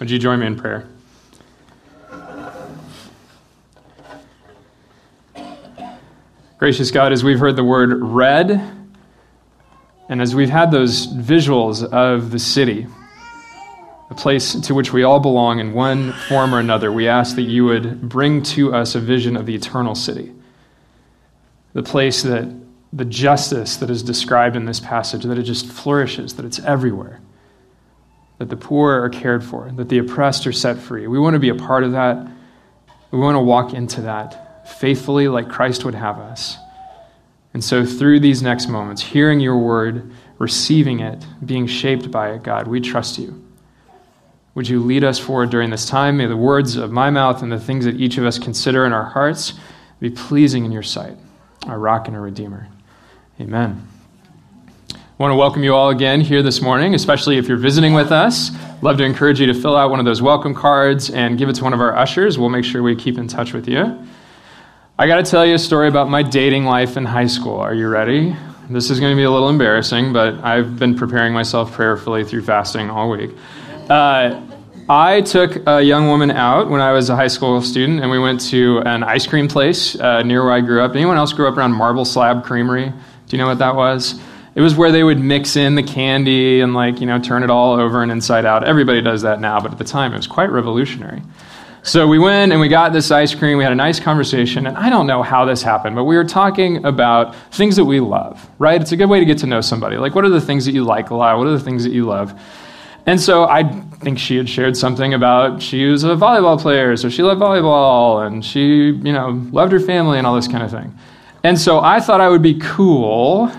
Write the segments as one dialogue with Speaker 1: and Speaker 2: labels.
Speaker 1: Would you join me in prayer? Gracious God, as we've heard the word read, and as we've had those visuals of the city, a place to which we all belong in one form or another, we ask that you would bring to us a vision of the eternal city. The place that the justice that is described in this passage, that it just flourishes, that it's everywhere, that the poor are cared for, that the oppressed are set free. We want to be a part of that. We want to walk into that faithfully like Christ would have us. And so, through these next moments, hearing your word, receiving it, being shaped by it, God, we trust you. Would you lead us forward during this time? May the words of my mouth and the things that each of us consider in our hearts be pleasing in your sight, our rock and our redeemer. Amen. Want to welcome you all again here this morning, especially if you're visiting with us. Love to encourage you to fill out one of those welcome cards and give it to one of our ushers. We'll make sure we keep in touch with you. I got to tell you a story about my dating life in high school. Are you ready? This is going to be a little embarrassing, but I've been preparing myself prayerfully through fasting all week. Uh, I took a young woman out when I was a high school student, and we went to an ice cream place uh, near where I grew up. Anyone else grew up around Marble Slab Creamery? Do you know what that was? It was where they would mix in the candy and like you know turn it all over and inside out. Everybody does that now, but at the time it was quite revolutionary. So we went and we got this ice cream. We had a nice conversation. And I don't know how this happened, but we were talking about things that we love, right? It's a good way to get to know somebody. Like, what are the things that you like a lot? What are the things that you love? And so I think she had shared something about she was a volleyball player, so she loved volleyball and she, you know, loved her family and all this kind of thing. And so I thought I would be cool.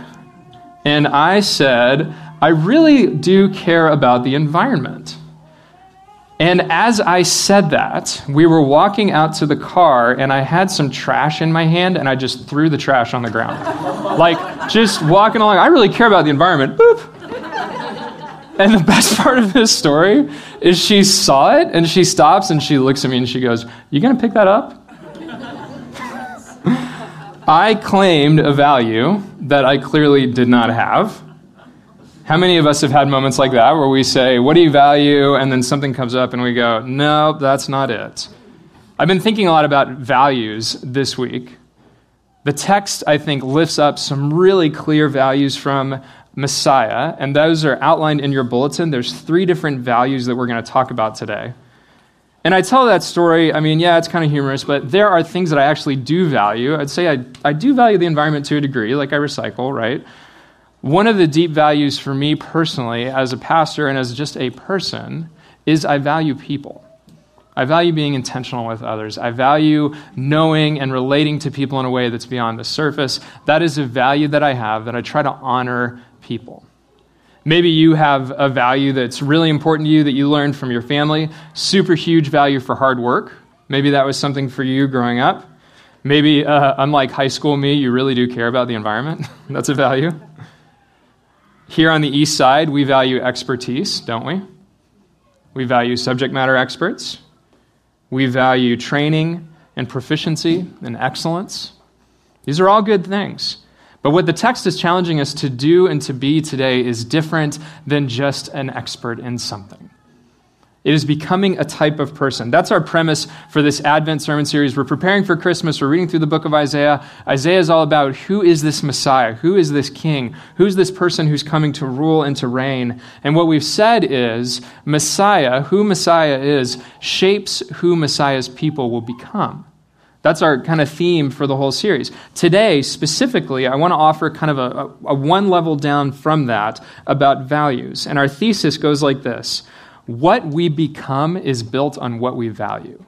Speaker 1: And I said, I really do care about the environment. And as I said that, we were walking out to the car, and I had some trash in my hand, and I just threw the trash on the ground. like, just walking along, I really care about the environment. Boop. And the best part of this story is she saw it, and she stops, and she looks at me, and she goes, You gonna pick that up? I claimed a value that I clearly did not have. How many of us have had moments like that where we say, What do you value? And then something comes up and we go, No, that's not it. I've been thinking a lot about values this week. The text, I think, lifts up some really clear values from Messiah, and those are outlined in your bulletin. There's three different values that we're going to talk about today. And I tell that story, I mean, yeah, it's kind of humorous, but there are things that I actually do value. I'd say I, I do value the environment to a degree, like I recycle, right? One of the deep values for me personally, as a pastor and as just a person, is I value people. I value being intentional with others. I value knowing and relating to people in a way that's beyond the surface. That is a value that I have that I try to honor people. Maybe you have a value that's really important to you that you learned from your family, super huge value for hard work. Maybe that was something for you growing up. Maybe, uh, unlike high school me, you really do care about the environment. that's a value. Here on the east side, we value expertise, don't we? We value subject matter experts. We value training and proficiency and excellence. These are all good things. But what the text is challenging us to do and to be today is different than just an expert in something. It is becoming a type of person. That's our premise for this Advent sermon series. We're preparing for Christmas. We're reading through the book of Isaiah. Isaiah is all about who is this Messiah? Who is this king? Who's this person who's coming to rule and to reign? And what we've said is Messiah, who Messiah is, shapes who Messiah's people will become. That's our kind of theme for the whole series. Today, specifically, I want to offer kind of a, a, one level down from that about values. And our thesis goes like this what we become is built on what we value.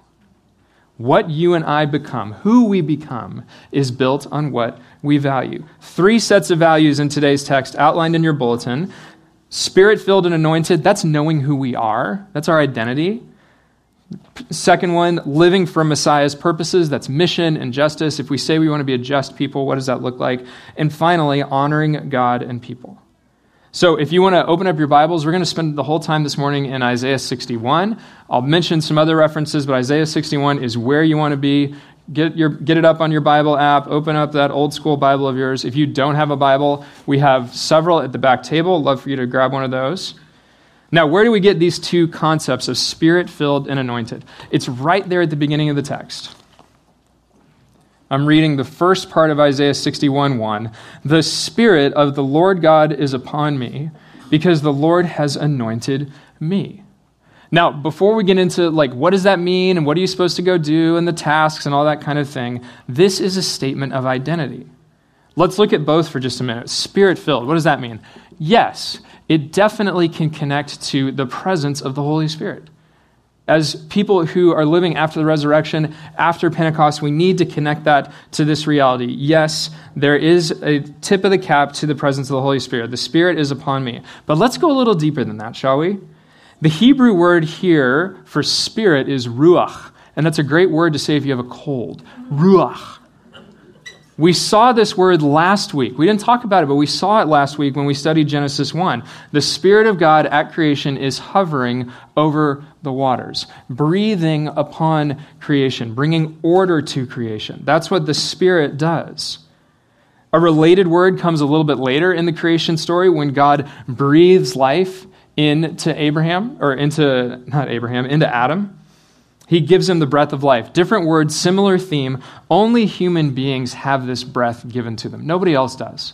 Speaker 1: What you and I become, who we become, is built on what we value. Three sets of values in today's text outlined in your bulletin. Spirit filled and anointed, that's knowing who we are, that's our identity. Second one, living for Messiah's purposes, that's mission and justice. If we say we want to be a just people, what does that look like? And finally, honoring God and people. So, if you want to open up your Bibles, we're going to spend the whole time this morning in Isaiah 61. I'll mention some other references, but Isaiah 61 is where you want to be. Get, your, get it up on your Bible app. Open up that old school Bible of yours. If you don't have a Bible, we have several at the back table. Love for you to grab one of those. Now, where do we get these two concepts of spirit filled and anointed? It's right there at the beginning of the text. I'm reading the first part of Isaiah 61 1. The Spirit of the Lord God is upon me because the Lord has anointed me. Now, before we get into like what does that mean and what are you supposed to go do and the tasks and all that kind of thing, this is a statement of identity. Let's look at both for just a minute. Spirit filled, what does that mean? Yes, it definitely can connect to the presence of the Holy Spirit. As people who are living after the resurrection, after Pentecost, we need to connect that to this reality. Yes, there is a tip of the cap to the presence of the Holy Spirit. The Spirit is upon me. But let's go a little deeper than that, shall we? The Hebrew word here for spirit is ruach, and that's a great word to say if you have a cold. Ruach. We saw this word last week. We didn't talk about it, but we saw it last week when we studied Genesis 1. The Spirit of God at creation is hovering over the waters, breathing upon creation, bringing order to creation. That's what the Spirit does. A related word comes a little bit later in the creation story when God breathes life into Abraham, or into, not Abraham, into Adam. He gives him the breath of life. Different words, similar theme. Only human beings have this breath given to them. Nobody else does.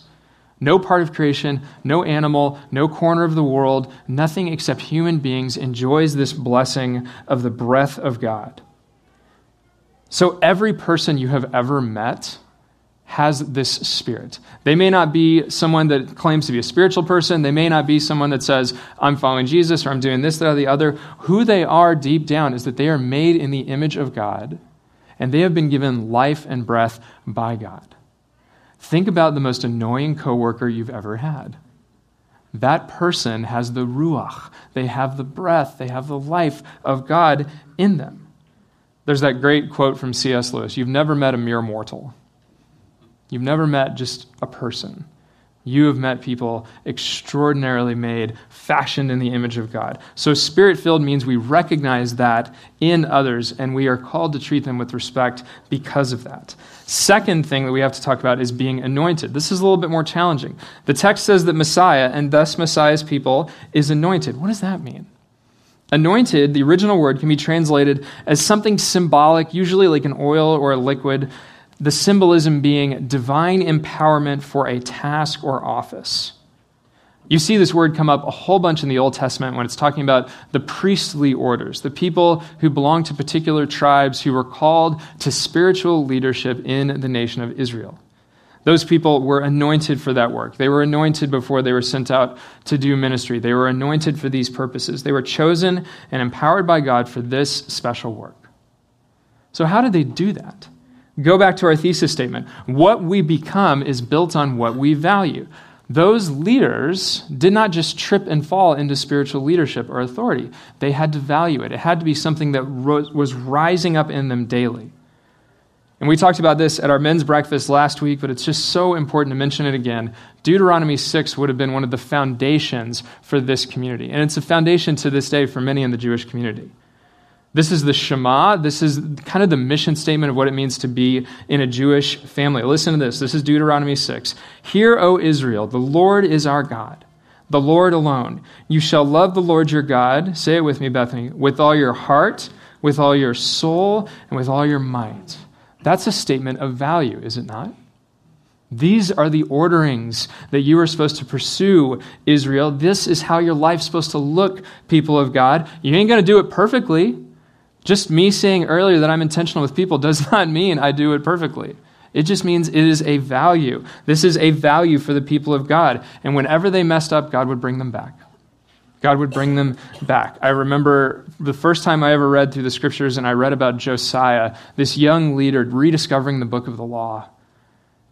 Speaker 1: No part of creation, no animal, no corner of the world, nothing except human beings enjoys this blessing of the breath of God. So every person you have ever met has this spirit. They may not be someone that claims to be a spiritual person. They may not be someone that says, I'm following Jesus or I'm doing this, that, or the other. Who they are deep down is that they are made in the image of God and they have been given life and breath by God. Think about the most annoying coworker you've ever had. That person has the ruach, they have the breath, they have the life of God in them. There's that great quote from C.S. Lewis You've never met a mere mortal. You've never met just a person. You have met people extraordinarily made, fashioned in the image of God. So, spirit filled means we recognize that in others, and we are called to treat them with respect because of that. Second thing that we have to talk about is being anointed. This is a little bit more challenging. The text says that Messiah, and thus Messiah's people, is anointed. What does that mean? Anointed, the original word, can be translated as something symbolic, usually like an oil or a liquid, the symbolism being divine empowerment for a task or office. You see this word come up a whole bunch in the Old Testament when it's talking about the priestly orders, the people who belong to particular tribes who were called to spiritual leadership in the nation of Israel. Those people were anointed for that work. They were anointed before they were sent out to do ministry. They were anointed for these purposes. They were chosen and empowered by God for this special work. So, how did they do that? Go back to our thesis statement. What we become is built on what we value. Those leaders did not just trip and fall into spiritual leadership or authority. They had to value it. It had to be something that was rising up in them daily. And we talked about this at our men's breakfast last week, but it's just so important to mention it again. Deuteronomy 6 would have been one of the foundations for this community. And it's a foundation to this day for many in the Jewish community. This is the Shema. This is kind of the mission statement of what it means to be in a Jewish family. Listen to this. This is Deuteronomy 6. Hear, O Israel, the Lord is our God, the Lord alone. You shall love the Lord your God, say it with me, Bethany, with all your heart, with all your soul, and with all your might. That's a statement of value, is it not? These are the orderings that you are supposed to pursue, Israel. This is how your life's supposed to look, people of God. You ain't going to do it perfectly. Just me saying earlier that I'm intentional with people does not mean I do it perfectly. It just means it is a value. This is a value for the people of God. And whenever they messed up, God would bring them back. God would bring them back. I remember the first time I ever read through the scriptures and I read about Josiah, this young leader rediscovering the book of the law.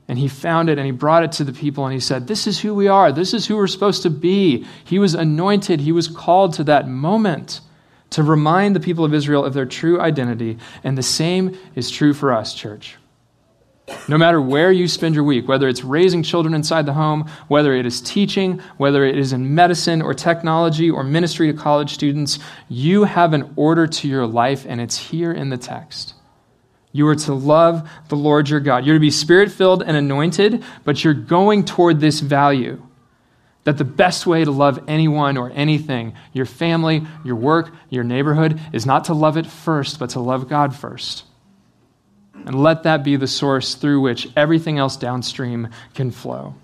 Speaker 1: And he found it and he brought it to the people and he said, This is who we are. This is who we're supposed to be. He was anointed, he was called to that moment to remind the people of Israel of their true identity. And the same is true for us, church. No matter where you spend your week, whether it's raising children inside the home, whether it is teaching, whether it is in medicine or technology or ministry to college students, you have an order to your life, and it's here in the text. You are to love the Lord your God. You're to be spirit filled and anointed, but you're going toward this value That the best way to love anyone or anything, your family, your work, your neighborhood, is not to love it first, but to love God first. And let that be the source through which everything else downstream can flow.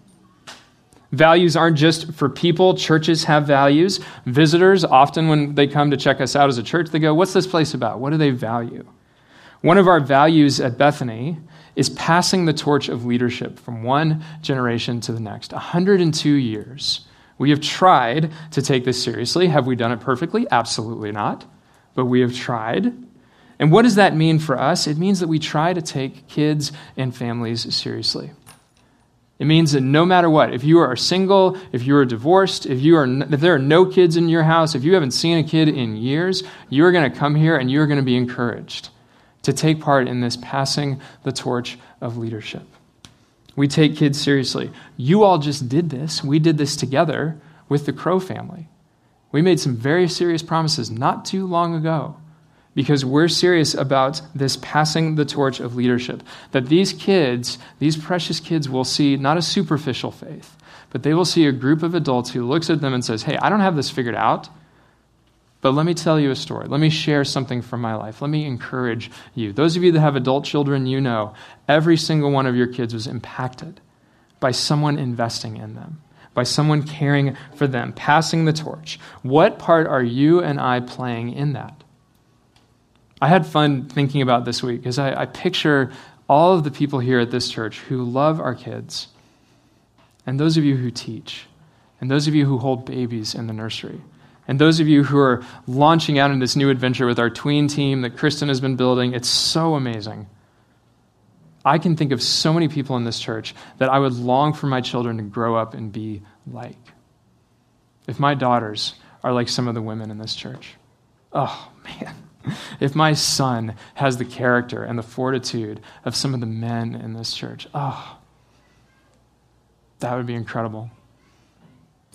Speaker 1: Values aren't just for people. Churches have values. Visitors, often when they come to check us out as a church, they go, What's this place about? What do they value? One of our values at Bethany is passing the torch of leadership from one generation to the next. 102 years. We have tried to take this seriously. Have we done it perfectly? Absolutely not. But we have tried. And what does that mean for us? It means that we try to take kids and families seriously. It means that no matter what, if you are single, if you are divorced, if, you are, if there are no kids in your house, if you haven't seen a kid in years, you are going to come here and you are going to be encouraged to take part in this passing the torch of leadership. We take kids seriously. You all just did this. We did this together with the Crow family. We made some very serious promises not too long ago because we're serious about this passing the torch of leadership. That these kids, these precious kids, will see not a superficial faith, but they will see a group of adults who looks at them and says, Hey, I don't have this figured out, but let me tell you a story. Let me share something from my life. Let me encourage you. Those of you that have adult children, you know every single one of your kids was impacted by someone investing in them by someone caring for them, passing the torch. What part are you and I playing in that? I had fun thinking about this week because I, I picture all of the people here at this church who love our kids, and those of you who teach, and those of you who hold babies in the nursery, and those of you who are launching out in this new adventure with our tween team that Kristen has been building. It's so amazing. I can think of so many people in this church that I would long for my children to grow up and be like. If my daughters are like some of the women in this church, oh man if my son has the character and the fortitude of some of the men in this church, oh, that would be incredible.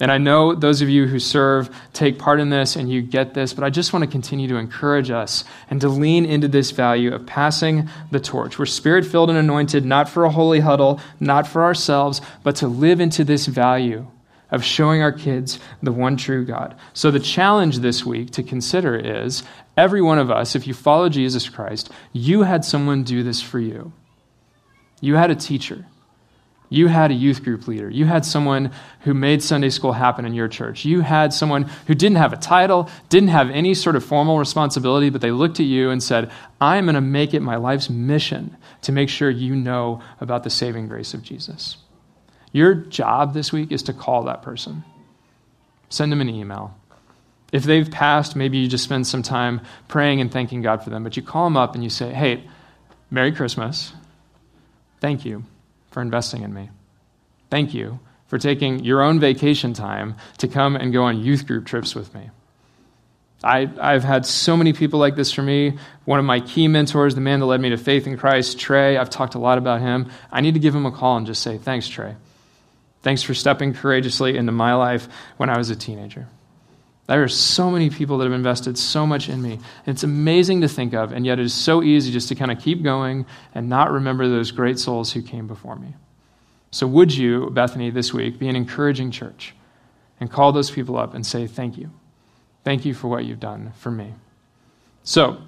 Speaker 1: And I know those of you who serve take part in this and you get this, but I just want to continue to encourage us and to lean into this value of passing the torch. We're spirit filled and anointed, not for a holy huddle, not for ourselves, but to live into this value of showing our kids the one true God. So, the challenge this week to consider is every one of us, if you follow Jesus Christ, you had someone do this for you. You had a teacher. You had a youth group leader. You had someone who made Sunday school happen in your church. You had someone who didn't have a title, didn't have any sort of formal responsibility, but they looked at you and said, I'm going to make it my life's mission to make sure you know about the saving grace of Jesus. Your job this week is to call that person, send them an email. If they've passed, maybe you just spend some time praying and thanking God for them, but you call them up and you say, Hey, Merry Christmas. Thank you for investing in me. Thank you for taking your own vacation time to come and go on youth group trips with me. I, I've had so many people like this for me. One of my key mentors, the man that led me to faith in Christ, Trey, I've talked a lot about him. I need to give him a call and just say, Thanks, Trey. Thanks for stepping courageously into my life when I was a teenager. There are so many people that have invested so much in me. It's amazing to think of, and yet it is so easy just to kind of keep going and not remember those great souls who came before me. So, would you, Bethany, this week, be an encouraging church and call those people up and say, Thank you. Thank you for what you've done for me. So,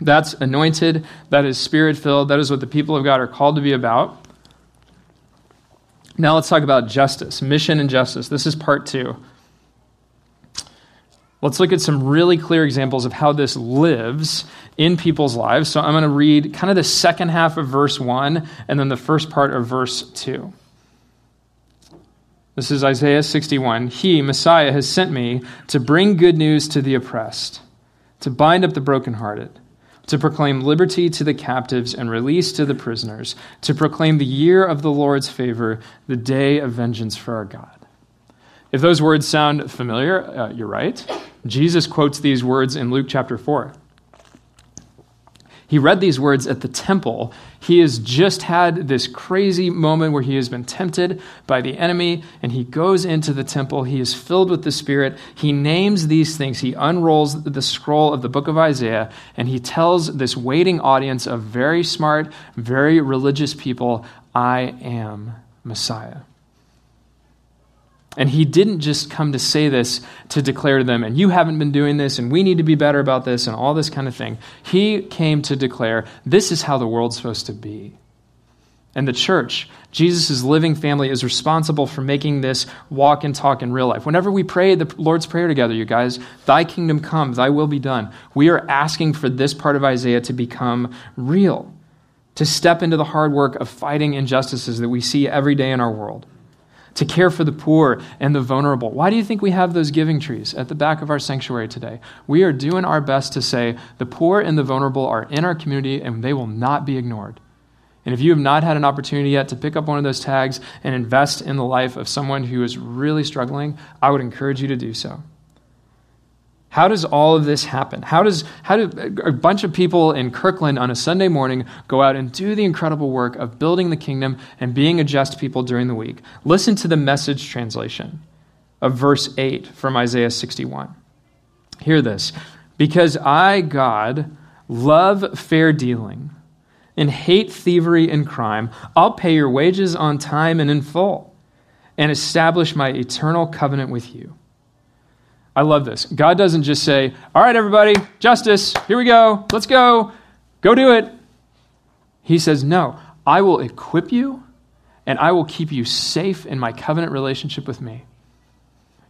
Speaker 1: that's anointed, that is spirit filled, that is what the people of God are called to be about. Now let's talk about justice, mission and justice. This is part two. Let's look at some really clear examples of how this lives in people's lives. So I'm going to read kind of the second half of verse 1 and then the first part of verse 2. This is Isaiah 61. He, Messiah, has sent me to bring good news to the oppressed, to bind up the brokenhearted to proclaim liberty to the captives and release to the prisoners, to proclaim the year of the Lord's favor, the day of vengeance for our God. If those words sound familiar, uh, you're right. Jesus quotes these words in Luke chapter 4. He read these words at the temple. He has just had this crazy moment where he has been tempted by the enemy, and he goes into the temple. He is filled with the Spirit. He names these things. He unrolls the scroll of the book of Isaiah, and he tells this waiting audience of very smart, very religious people, I am Messiah. And he didn't just come to say this to declare to them, and you haven't been doing this, and we need to be better about this, and all this kind of thing. He came to declare, this is how the world's supposed to be. And the church, Jesus' living family, is responsible for making this walk and talk in real life. Whenever we pray the Lord's Prayer together, you guys, Thy kingdom come, Thy will be done, we are asking for this part of Isaiah to become real, to step into the hard work of fighting injustices that we see every day in our world to care for the poor and the vulnerable. Why do you think we have those giving trees at the back of our sanctuary today? We are doing our best to say the poor and the vulnerable are in our community and they will not be ignored. And if you have not had an opportunity yet to pick up one of those tags and invest in the life of someone who is really struggling, I would encourage you to do so. How does all of this happen? How does how do a bunch of people in Kirkland on a Sunday morning go out and do the incredible work of building the kingdom and being a just people during the week? Listen to the message translation of verse 8 from Isaiah 61. Hear this. Because I, God, love fair dealing and hate thievery and crime, I'll pay your wages on time and in full and establish my eternal covenant with you. I love this. God doesn't just say, All right, everybody, justice, here we go, let's go, go do it. He says, No, I will equip you and I will keep you safe in my covenant relationship with me.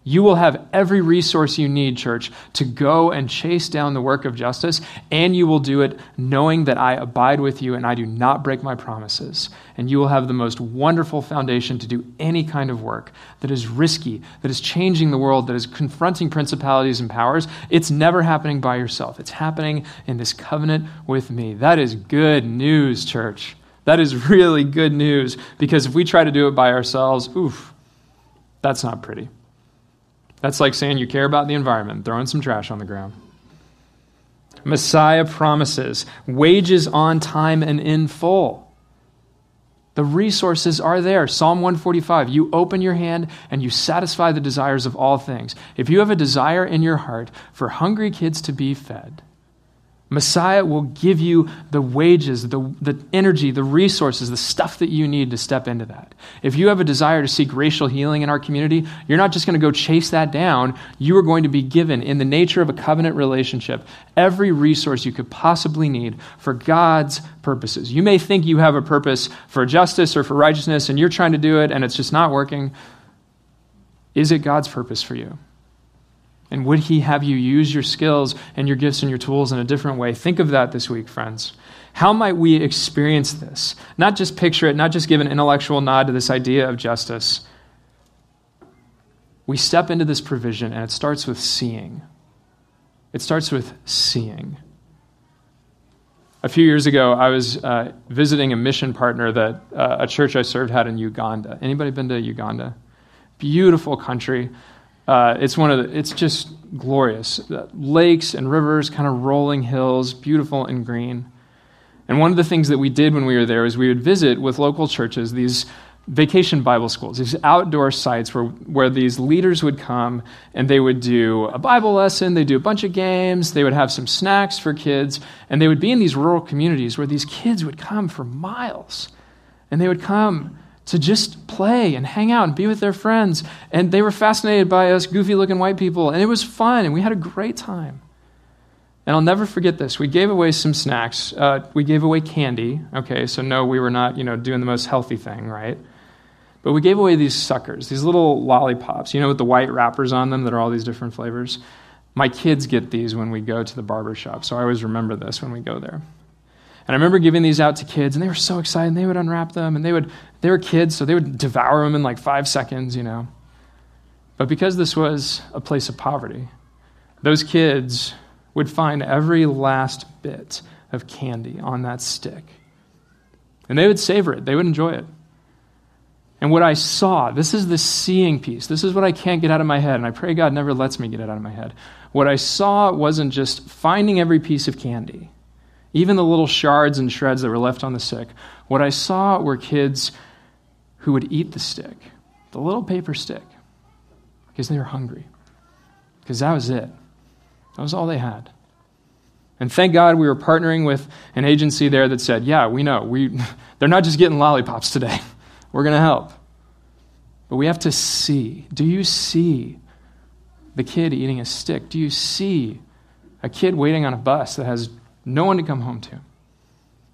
Speaker 1: You will have every resource you need, church, to go and chase down the work of justice, and you will do it knowing that I abide with you and I do not break my promises. And you will have the most wonderful foundation to do any kind of work that is risky, that is changing the world, that is confronting principalities and powers. It's never happening by yourself, it's happening in this covenant with me. That is good news, church. That is really good news because if we try to do it by ourselves, oof, that's not pretty. That's like saying you care about the environment, throwing some trash on the ground. Messiah promises wages on time and in full. The resources are there. Psalm 145 You open your hand and you satisfy the desires of all things. If you have a desire in your heart for hungry kids to be fed, Messiah will give you the wages, the, the energy, the resources, the stuff that you need to step into that. If you have a desire to seek racial healing in our community, you're not just going to go chase that down. You are going to be given, in the nature of a covenant relationship, every resource you could possibly need for God's purposes. You may think you have a purpose for justice or for righteousness, and you're trying to do it, and it's just not working. Is it God's purpose for you? And would He have you use your skills and your gifts and your tools in a different way? Think of that this week, friends. How might we experience this? Not just picture it, not just give an intellectual nod to this idea of justice. We step into this provision, and it starts with seeing. It starts with seeing. A few years ago, I was uh, visiting a mission partner that uh, a church I served had in Uganda. Anybody been to Uganda? Beautiful country. Uh, it's one of the, it's just glorious. Lakes and rivers, kind of rolling hills, beautiful and green. And one of the things that we did when we were there is we would visit with local churches these vacation Bible schools, these outdoor sites where, where these leaders would come and they would do a Bible lesson, they'd do a bunch of games, they would have some snacks for kids, and they would be in these rural communities where these kids would come for miles. And they would come to just play and hang out and be with their friends. And they were fascinated by us goofy looking white people. And it was fun, and we had a great time. And I'll never forget this. We gave away some snacks. Uh, we gave away candy. Okay, so no, we were not, you know, doing the most healthy thing, right? But we gave away these suckers, these little lollipops, you know, with the white wrappers on them that are all these different flavors. My kids get these when we go to the barber shop, so I always remember this when we go there. And I remember giving these out to kids, and they were so excited. They would unwrap them, and they would they were kids, so they would devour them in like five seconds, you know. But because this was a place of poverty, those kids would find every last bit of candy on that stick. And they would savor it, they would enjoy it. And what I saw, this is the seeing piece. This is what I can't get out of my head, and I pray God never lets me get it out of my head. What I saw wasn't just finding every piece of candy even the little shards and shreds that were left on the stick. What I saw were kids who would eat the stick, the little paper stick, because they were hungry. Because that was it. That was all they had. And thank God we were partnering with an agency there that said, yeah, we know. We, they're not just getting lollipops today. We're going to help. But we have to see. Do you see the kid eating a stick? Do you see a kid waiting on a bus that has no one to come home to?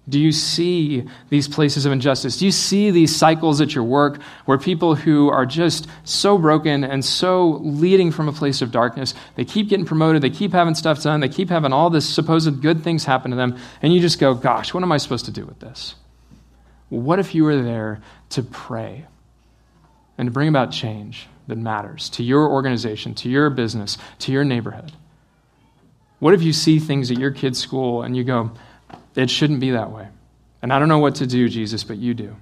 Speaker 1: Do you see these places of injustice? Do you see these cycles at your work where people who are just so broken and so leading from a place of darkness, they keep getting promoted, they keep having stuff done, they keep having all this supposed good things happen to them, and you just go, gosh, what am I supposed to do with this? What if you were there to pray and to bring about change that matters to your organization, to your business, to your neighborhood? What if you see things at your kid's school and you go, it shouldn't be that way. And I don't know what to do, Jesus, but you do.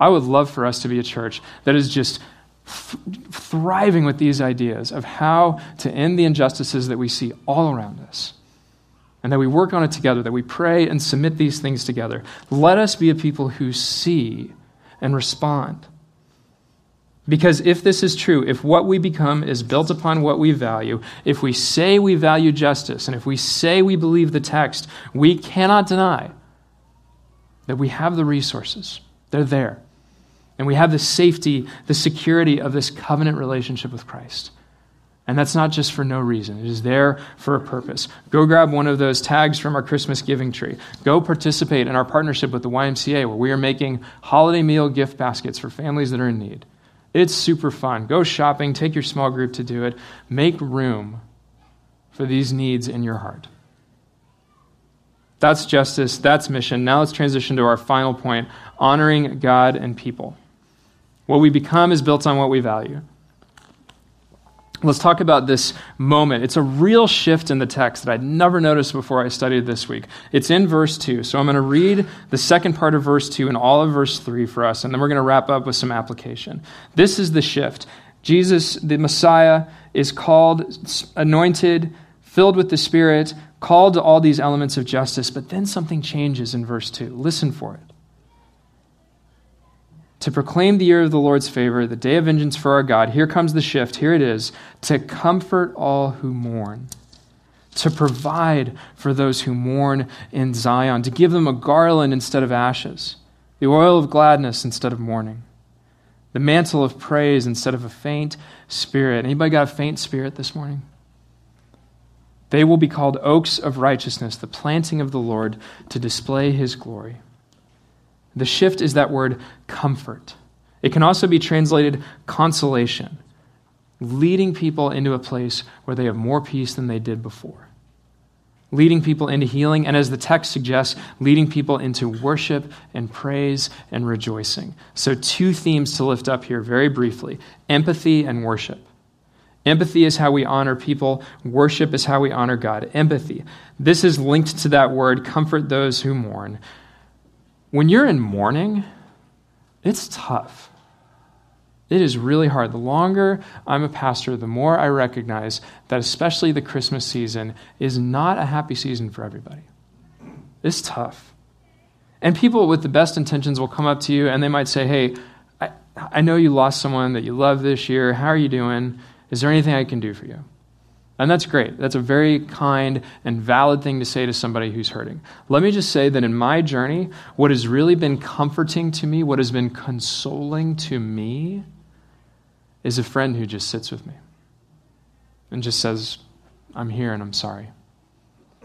Speaker 1: I would love for us to be a church that is just th- thriving with these ideas of how to end the injustices that we see all around us. And that we work on it together, that we pray and submit these things together. Let us be a people who see and respond. Because if this is true, if what we become is built upon what we value, if we say we value justice, and if we say we believe the text, we cannot deny that we have the resources. They're there. And we have the safety, the security of this covenant relationship with Christ. And that's not just for no reason. It is there for a purpose. Go grab one of those tags from our Christmas giving tree. Go participate in our partnership with the YMCA, where we are making holiday meal gift baskets for families that are in need. It's super fun. Go shopping, take your small group to do it. Make room for these needs in your heart. That's justice, that's mission. Now let's transition to our final point honoring God and people. What we become is built on what we value. Let's talk about this moment. It's a real shift in the text that I'd never noticed before I studied this week. It's in verse 2. So I'm going to read the second part of verse 2 and all of verse 3 for us, and then we're going to wrap up with some application. This is the shift. Jesus, the Messiah, is called, anointed, filled with the Spirit, called to all these elements of justice, but then something changes in verse 2. Listen for it to proclaim the year of the Lord's favor, the day of vengeance for our God. Here comes the shift. Here it is to comfort all who mourn, to provide for those who mourn in Zion, to give them a garland instead of ashes, the oil of gladness instead of mourning, the mantle of praise instead of a faint spirit. Anybody got a faint spirit this morning? They will be called oaks of righteousness, the planting of the Lord to display his glory. The shift is that word comfort. It can also be translated consolation, leading people into a place where they have more peace than they did before. Leading people into healing, and as the text suggests, leading people into worship and praise and rejoicing. So, two themes to lift up here very briefly empathy and worship. Empathy is how we honor people. Worship is how we honor God. Empathy. This is linked to that word, comfort those who mourn. When you're in mourning, it's tough. It is really hard. The longer I'm a pastor, the more I recognize that, especially the Christmas season, is not a happy season for everybody. It's tough. And people with the best intentions will come up to you and they might say, Hey, I, I know you lost someone that you love this year. How are you doing? Is there anything I can do for you? And that's great. That's a very kind and valid thing to say to somebody who's hurting. Let me just say that in my journey, what has really been comforting to me, what has been consoling to me, is a friend who just sits with me and just says, I'm here and I'm sorry.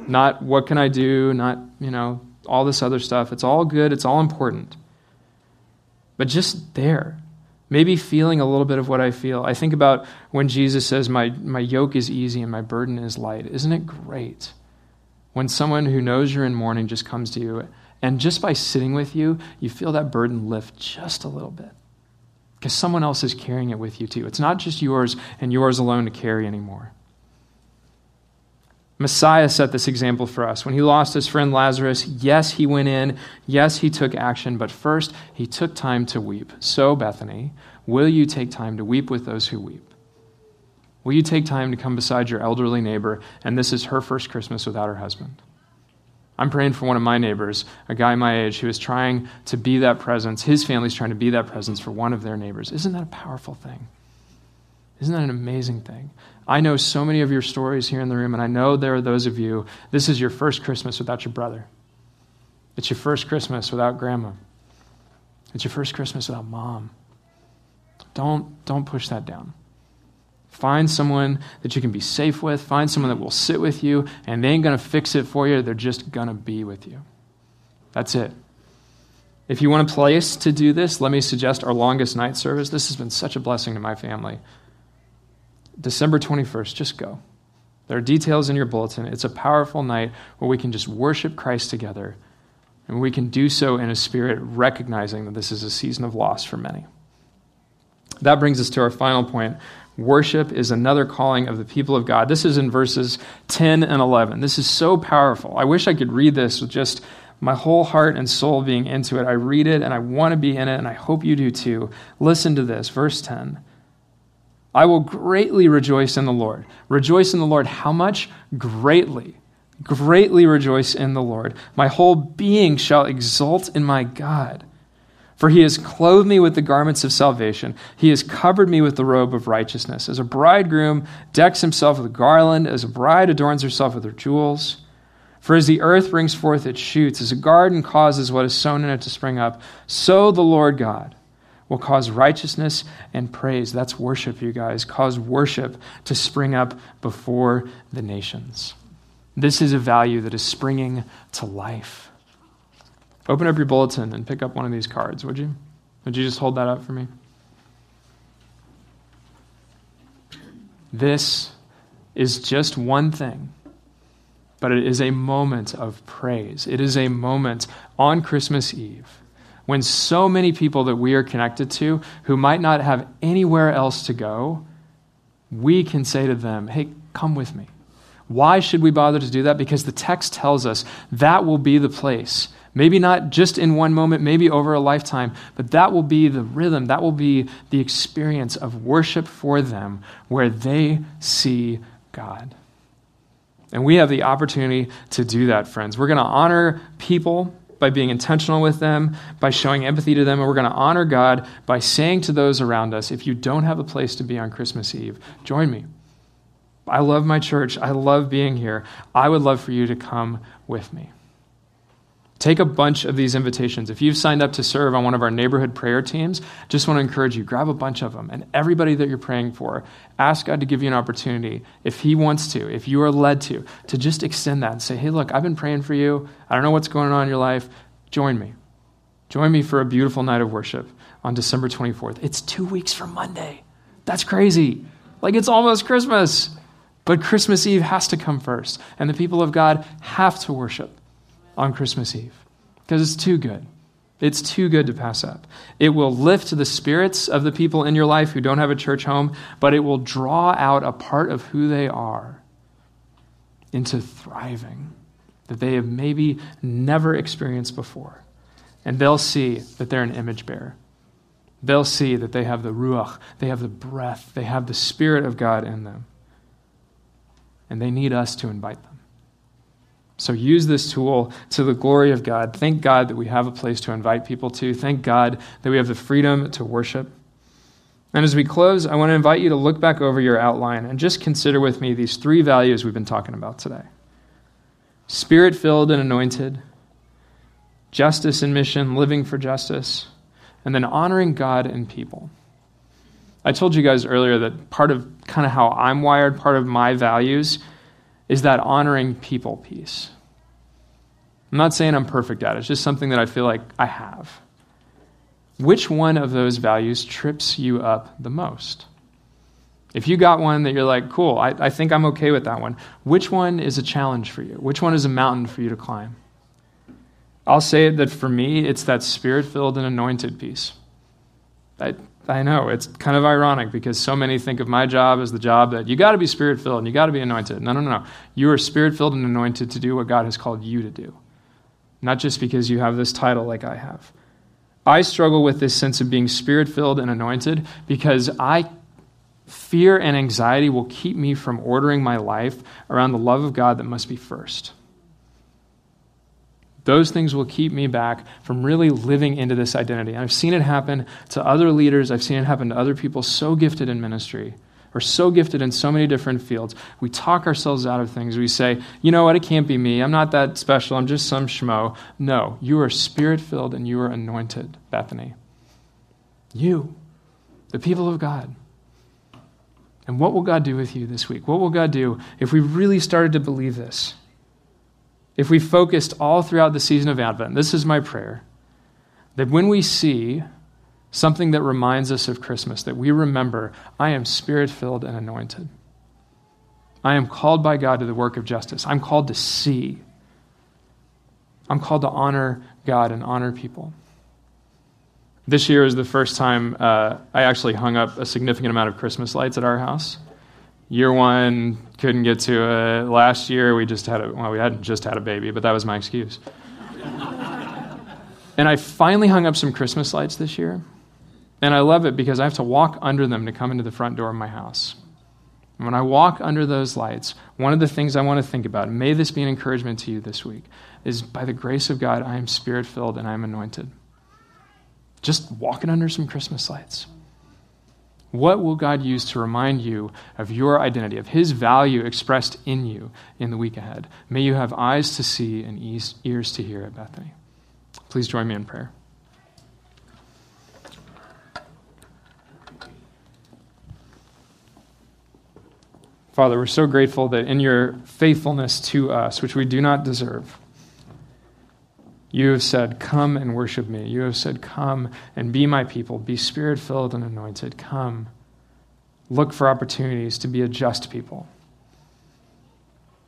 Speaker 1: Not what can I do, not, you know, all this other stuff. It's all good, it's all important. But just there, maybe feeling a little bit of what I feel. I think about when Jesus says, my, my yoke is easy and my burden is light. Isn't it great when someone who knows you're in mourning just comes to you and just by sitting with you, you feel that burden lift just a little bit? Because someone else is carrying it with you too. It's not just yours and yours alone to carry anymore. Messiah set this example for us. When he lost his friend Lazarus, yes, he went in. Yes, he took action. But first, he took time to weep. So, Bethany, will you take time to weep with those who weep? Will you take time to come beside your elderly neighbor? And this is her first Christmas without her husband. I'm praying for one of my neighbors, a guy my age, who is trying to be that presence. His family's trying to be that presence for one of their neighbors. Isn't that a powerful thing? Isn't that an amazing thing? I know so many of your stories here in the room, and I know there are those of you, this is your first Christmas without your brother. It's your first Christmas without grandma. It's your first Christmas without mom. Don't, don't push that down. Find someone that you can be safe with. Find someone that will sit with you, and they ain't going to fix it for you. They're just going to be with you. That's it. If you want a place to do this, let me suggest our longest night service. This has been such a blessing to my family. December 21st, just go. There are details in your bulletin. It's a powerful night where we can just worship Christ together, and we can do so in a spirit recognizing that this is a season of loss for many. That brings us to our final point Worship is another calling of the people of God. This is in verses 10 and 11. This is so powerful. I wish I could read this with just my whole heart and soul being into it. I read it and I want to be in it, and I hope you do too. Listen to this, verse 10. I will greatly rejoice in the Lord. Rejoice in the Lord. How much? Greatly. Greatly rejoice in the Lord. My whole being shall exult in my God. For he has clothed me with the garments of salvation. He has covered me with the robe of righteousness. As a bridegroom decks himself with a garland, as a bride adorns herself with her jewels. For as the earth brings forth its shoots, as a garden causes what is sown in it to spring up, so the Lord God will cause righteousness and praise. That's worship, you guys. Cause worship to spring up before the nations. This is a value that is springing to life. Open up your bulletin and pick up one of these cards, would you? Would you just hold that up for me? This is just one thing, but it is a moment of praise. It is a moment on Christmas Eve when so many people that we are connected to who might not have anywhere else to go, we can say to them, hey, come with me. Why should we bother to do that? Because the text tells us that will be the place Maybe not just in one moment, maybe over a lifetime, but that will be the rhythm, that will be the experience of worship for them where they see God. And we have the opportunity to do that, friends. We're going to honor people by being intentional with them, by showing empathy to them, and we're going to honor God by saying to those around us, if you don't have a place to be on Christmas Eve, join me. I love my church. I love being here. I would love for you to come with me. Take a bunch of these invitations. If you've signed up to serve on one of our neighborhood prayer teams, just want to encourage you grab a bunch of them. And everybody that you're praying for, ask God to give you an opportunity, if He wants to, if you are led to, to just extend that and say, hey, look, I've been praying for you. I don't know what's going on in your life. Join me. Join me for a beautiful night of worship on December 24th. It's two weeks from Monday. That's crazy. Like it's almost Christmas. But Christmas Eve has to come first. And the people of God have to worship on Christmas Eve because it's too good. It's too good to pass up. It will lift the spirits of the people in your life who don't have a church home, but it will draw out a part of who they are into thriving that they have maybe never experienced before. And they'll see that they're an image bearer. They'll see that they have the Ruach, they have the breath, they have the Spirit of God in them. And they need us to invite them. So use this tool to the glory of God. Thank God that we have a place to invite people to. Thank God that we have the freedom to worship. And as we close, I want to invite you to look back over your outline and just consider with me these three values we've been talking about today spirit filled and anointed, justice and mission, living for justice, and then honoring God and people. I told you guys earlier that part of kind of how I'm wired, part of my values is that honoring people piece. I'm not saying I'm perfect at it, it's just something that I feel like I have. Which one of those values trips you up the most? If you got one that you're like, cool, I, I think I'm okay with that one, which one is a challenge for you? Which one is a mountain for you to climb? I'll say that for me, it's that spirit filled and anointed piece. I know it's kind of ironic because so many think of my job as the job that you got to be spirit filled and you got to be anointed. No, no, no. You are spirit filled and anointed to do what God has called you to do, not just because you have this title like I have. I struggle with this sense of being spirit filled and anointed because I fear and anxiety will keep me from ordering my life around the love of God that must be first. Those things will keep me back from really living into this identity. I've seen it happen to other leaders, I've seen it happen to other people so gifted in ministry or so gifted in so many different fields. We talk ourselves out of things. We say, you know what, it can't be me. I'm not that special. I'm just some schmo. No, you are spirit filled and you are anointed, Bethany. You. the people of God. And what will God do with you this week? What will God do if we really started to believe this? If we focused all throughout the season of Advent, this is my prayer, that when we see something that reminds us of Christmas, that we remember, I am spirit filled and anointed. I am called by God to the work of justice. I'm called to see. I'm called to honor God and honor people. This year is the first time uh, I actually hung up a significant amount of Christmas lights at our house. Year one, couldn't get to it. Last year, we just had a, well, we hadn't just had a baby, but that was my excuse. and I finally hung up some Christmas lights this year. And I love it because I have to walk under them to come into the front door of my house. And when I walk under those lights, one of the things I want to think about, may this be an encouragement to you this week, is by the grace of God, I am spirit filled and I am anointed just walking under some Christmas lights. What will God use to remind you of your identity, of His value expressed in you in the week ahead? May you have eyes to see and ears to hear at Bethany. Please join me in prayer. Father, we're so grateful that in your faithfulness to us, which we do not deserve, you have said, Come and worship me. You have said, Come and be my people. Be spirit filled and anointed. Come. Look for opportunities to be a just people.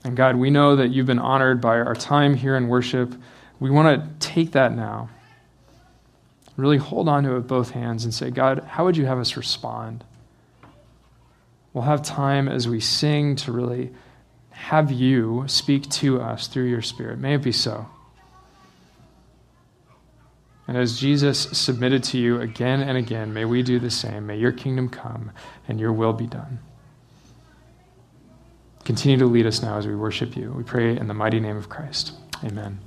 Speaker 1: And God, we know that you've been honored by our time here in worship. We want to take that now. Really hold on to it with both hands and say, God, how would you have us respond? We'll have time as we sing to really have you speak to us through your Spirit. May it be so. And as Jesus submitted to you again and again, may we do the same. May your kingdom come and your will be done. Continue to lead us now as we worship you. We pray in the mighty name of Christ. Amen.